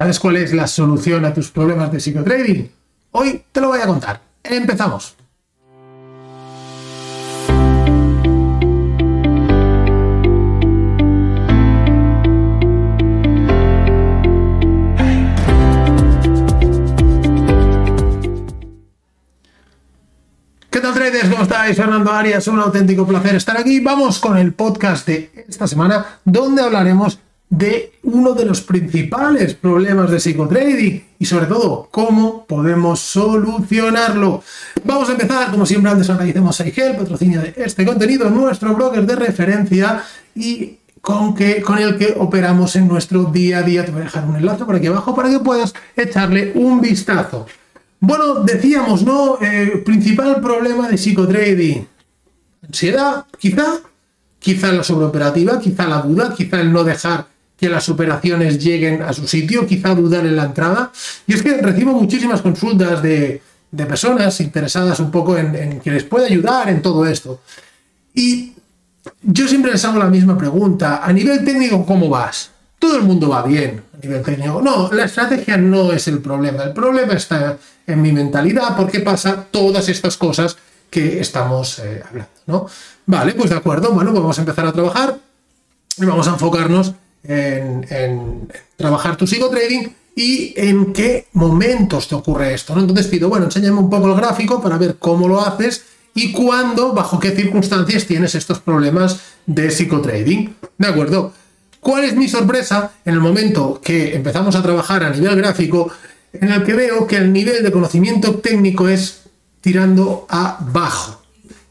¿Sabes cuál es la solución a tus problemas de psicotrading? Hoy te lo voy a contar. Empezamos. ¿Qué tal traders? ¿Cómo estáis? Fernando Arias, un auténtico placer estar aquí. Vamos con el podcast de esta semana donde hablaremos de uno de los principales problemas de psicotrading y sobre todo cómo podemos solucionarlo. Vamos a empezar, como siempre, antes agradecemos a Igel, patrocinio de este contenido, nuestro broker de referencia y con, que, con el que operamos en nuestro día a día. Te voy a dejar un enlace por aquí abajo para que puedas echarle un vistazo. Bueno, decíamos, ¿no? Eh, principal problema de psicotrading. Ansiedad, quizá, quizá la sobreoperativa, quizá la duda, quizá el no dejar que las operaciones lleguen a su sitio, quizá dudar en la entrada. Y es que recibo muchísimas consultas de, personas interesadas un poco en, que les pueda ayudar en todo esto. Y yo siempre les hago la misma pregunta. A nivel técnico, ¿cómo vas? Todo el mundo va bien a nivel técnico. No, la estrategia no es el problema. El problema está en mi mentalidad porque pasa todas estas cosas que estamos eh, hablando, ¿no? Vale, pues de acuerdo. Bueno, pues vamos a empezar a trabajar y vamos a enfocarnos en, trabajar tu psicotrading y en qué momentos te ocurre esto. ¿no? Entonces pido, bueno, enséñame un poco el gráfico para ver cómo lo haces y cuándo, bajo qué circunstancias tienes estos problemas de psicotrading. ¿De acuerdo? ¿Cuál es mi sorpresa en el momento que empezamos a trabajar a nivel gráfico, en el que veo que el nivel de conocimiento técnico es tirando a bajo?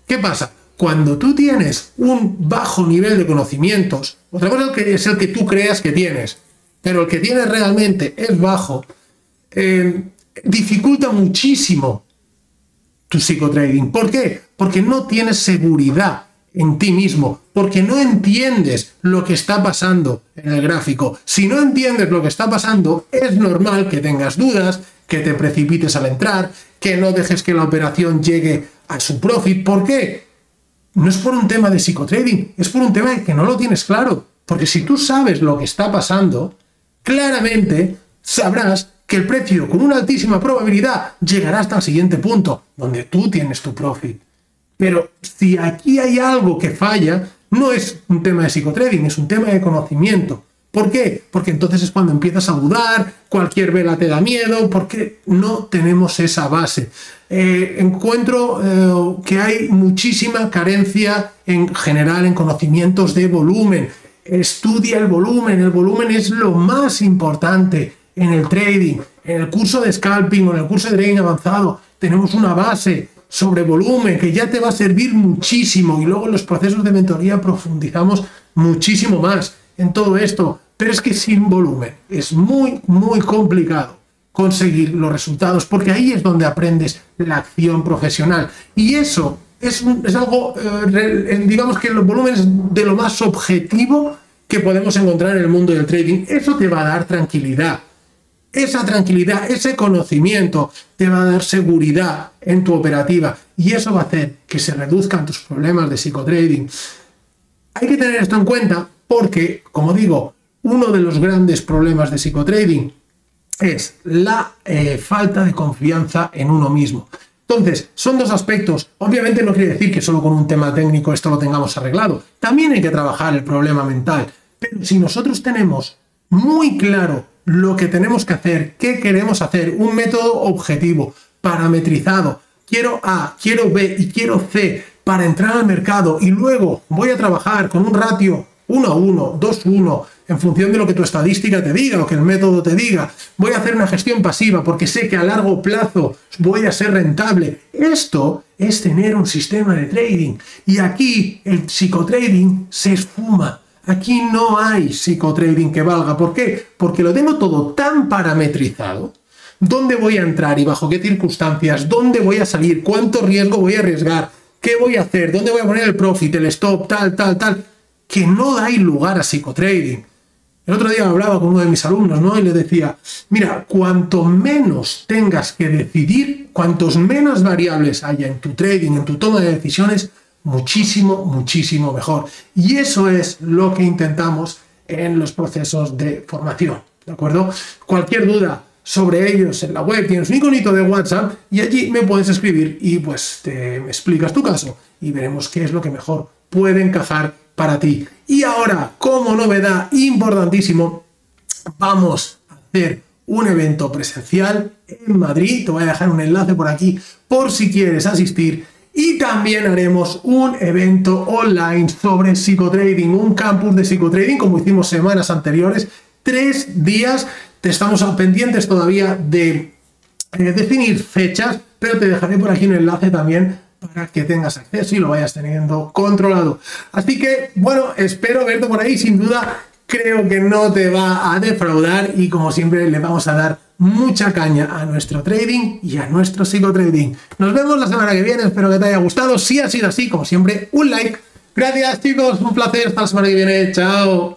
¿Qué pasa? Cuando tú tienes un bajo nivel de conocimientos, otra cosa es el que tú creas que tienes, pero el que tienes realmente es bajo, eh, dificulta muchísimo tu psicotrading. ¿Por qué? Porque no tienes seguridad en ti mismo, porque no entiendes lo que está pasando en el gráfico. Si no entiendes lo que está pasando, es normal que tengas dudas, que te precipites al entrar, que no dejes que la operación llegue a su profit. ¿Por qué? No es por un tema de psicotrading, es por un tema de que no lo tienes claro. Porque si tú sabes lo que está pasando, claramente sabrás que el precio con una altísima probabilidad llegará hasta el siguiente punto, donde tú tienes tu profit. Pero si aquí hay algo que falla, no es un tema de psicotrading, es un tema de conocimiento. ¿Por qué? Porque entonces es cuando empiezas a dudar, cualquier vela te da miedo, porque no tenemos esa base. Eh, encuentro eh, que hay muchísima carencia en general en conocimientos de volumen. Estudia el volumen, el volumen es lo más importante en el trading. En el curso de scalping o en el curso de trading avanzado tenemos una base sobre volumen que ya te va a servir muchísimo y luego en los procesos de mentoría profundizamos muchísimo más en todo esto. Pero es que sin volumen es muy, muy complicado conseguir los resultados, porque ahí es donde aprendes la acción profesional. Y eso es, es algo, eh, digamos que los volúmenes de lo más objetivo que podemos encontrar en el mundo del trading. Eso te va a dar tranquilidad. Esa tranquilidad, ese conocimiento te va a dar seguridad en tu operativa y eso va a hacer que se reduzcan tus problemas de psicotrading. Hay que tener esto en cuenta porque, como digo, uno de los grandes problemas de psicotrading es la eh, falta de confianza en uno mismo. Entonces, son dos aspectos. Obviamente no quiere decir que solo con un tema técnico esto lo tengamos arreglado. También hay que trabajar el problema mental. Pero si nosotros tenemos muy claro lo que tenemos que hacer, qué queremos hacer, un método objetivo, parametrizado, quiero A, quiero B y quiero C para entrar al mercado y luego voy a trabajar con un ratio 1 a 1, 2 a 1, en función de lo que tu estadística te diga o que el método te diga. Voy a hacer una gestión pasiva porque sé que a largo plazo voy a ser rentable. Esto es tener un sistema de trading. Y aquí el psicotrading se esfuma. Aquí no hay psicotrading que valga. ¿Por qué? Porque lo tengo todo tan parametrizado. ¿Dónde voy a entrar y bajo qué circunstancias? ¿Dónde voy a salir? ¿Cuánto riesgo voy a arriesgar? ¿Qué voy a hacer? ¿Dónde voy a poner el profit, el stop, tal, tal, tal? Que no dais lugar a psicotrading. El otro día hablaba con uno de mis alumnos, ¿no? Y le decía, mira, cuanto menos tengas que decidir, cuantos menos variables haya en tu trading, en tu toma de decisiones, muchísimo, muchísimo mejor. Y eso es lo que intentamos en los procesos de formación. ¿de acuerdo? Cualquier duda sobre ellos en la web tienes un iconito de WhatsApp y allí me puedes escribir y pues te explicas tu caso y veremos qué es lo que mejor puede encajar para ti. Y ahora, como novedad importantísimo, vamos a hacer un evento presencial en Madrid. Te voy a dejar un enlace por aquí por si quieres asistir. Y también haremos un evento online sobre psicotrading, un campus de psicotrading como hicimos semanas anteriores. Tres días. Te estamos pendientes todavía de eh, definir fechas, pero te dejaré por aquí un enlace también para que tengas acceso y lo vayas teniendo controlado. Así que, bueno, espero verte por ahí. Sin duda, creo que no te va a defraudar y como siempre le vamos a dar mucha caña a nuestro trading y a nuestro psicotrading. Nos vemos la semana que viene, espero que te haya gustado. Si ha sido así, como siempre, un like. Gracias chicos, un placer. Hasta la semana que viene. Chao.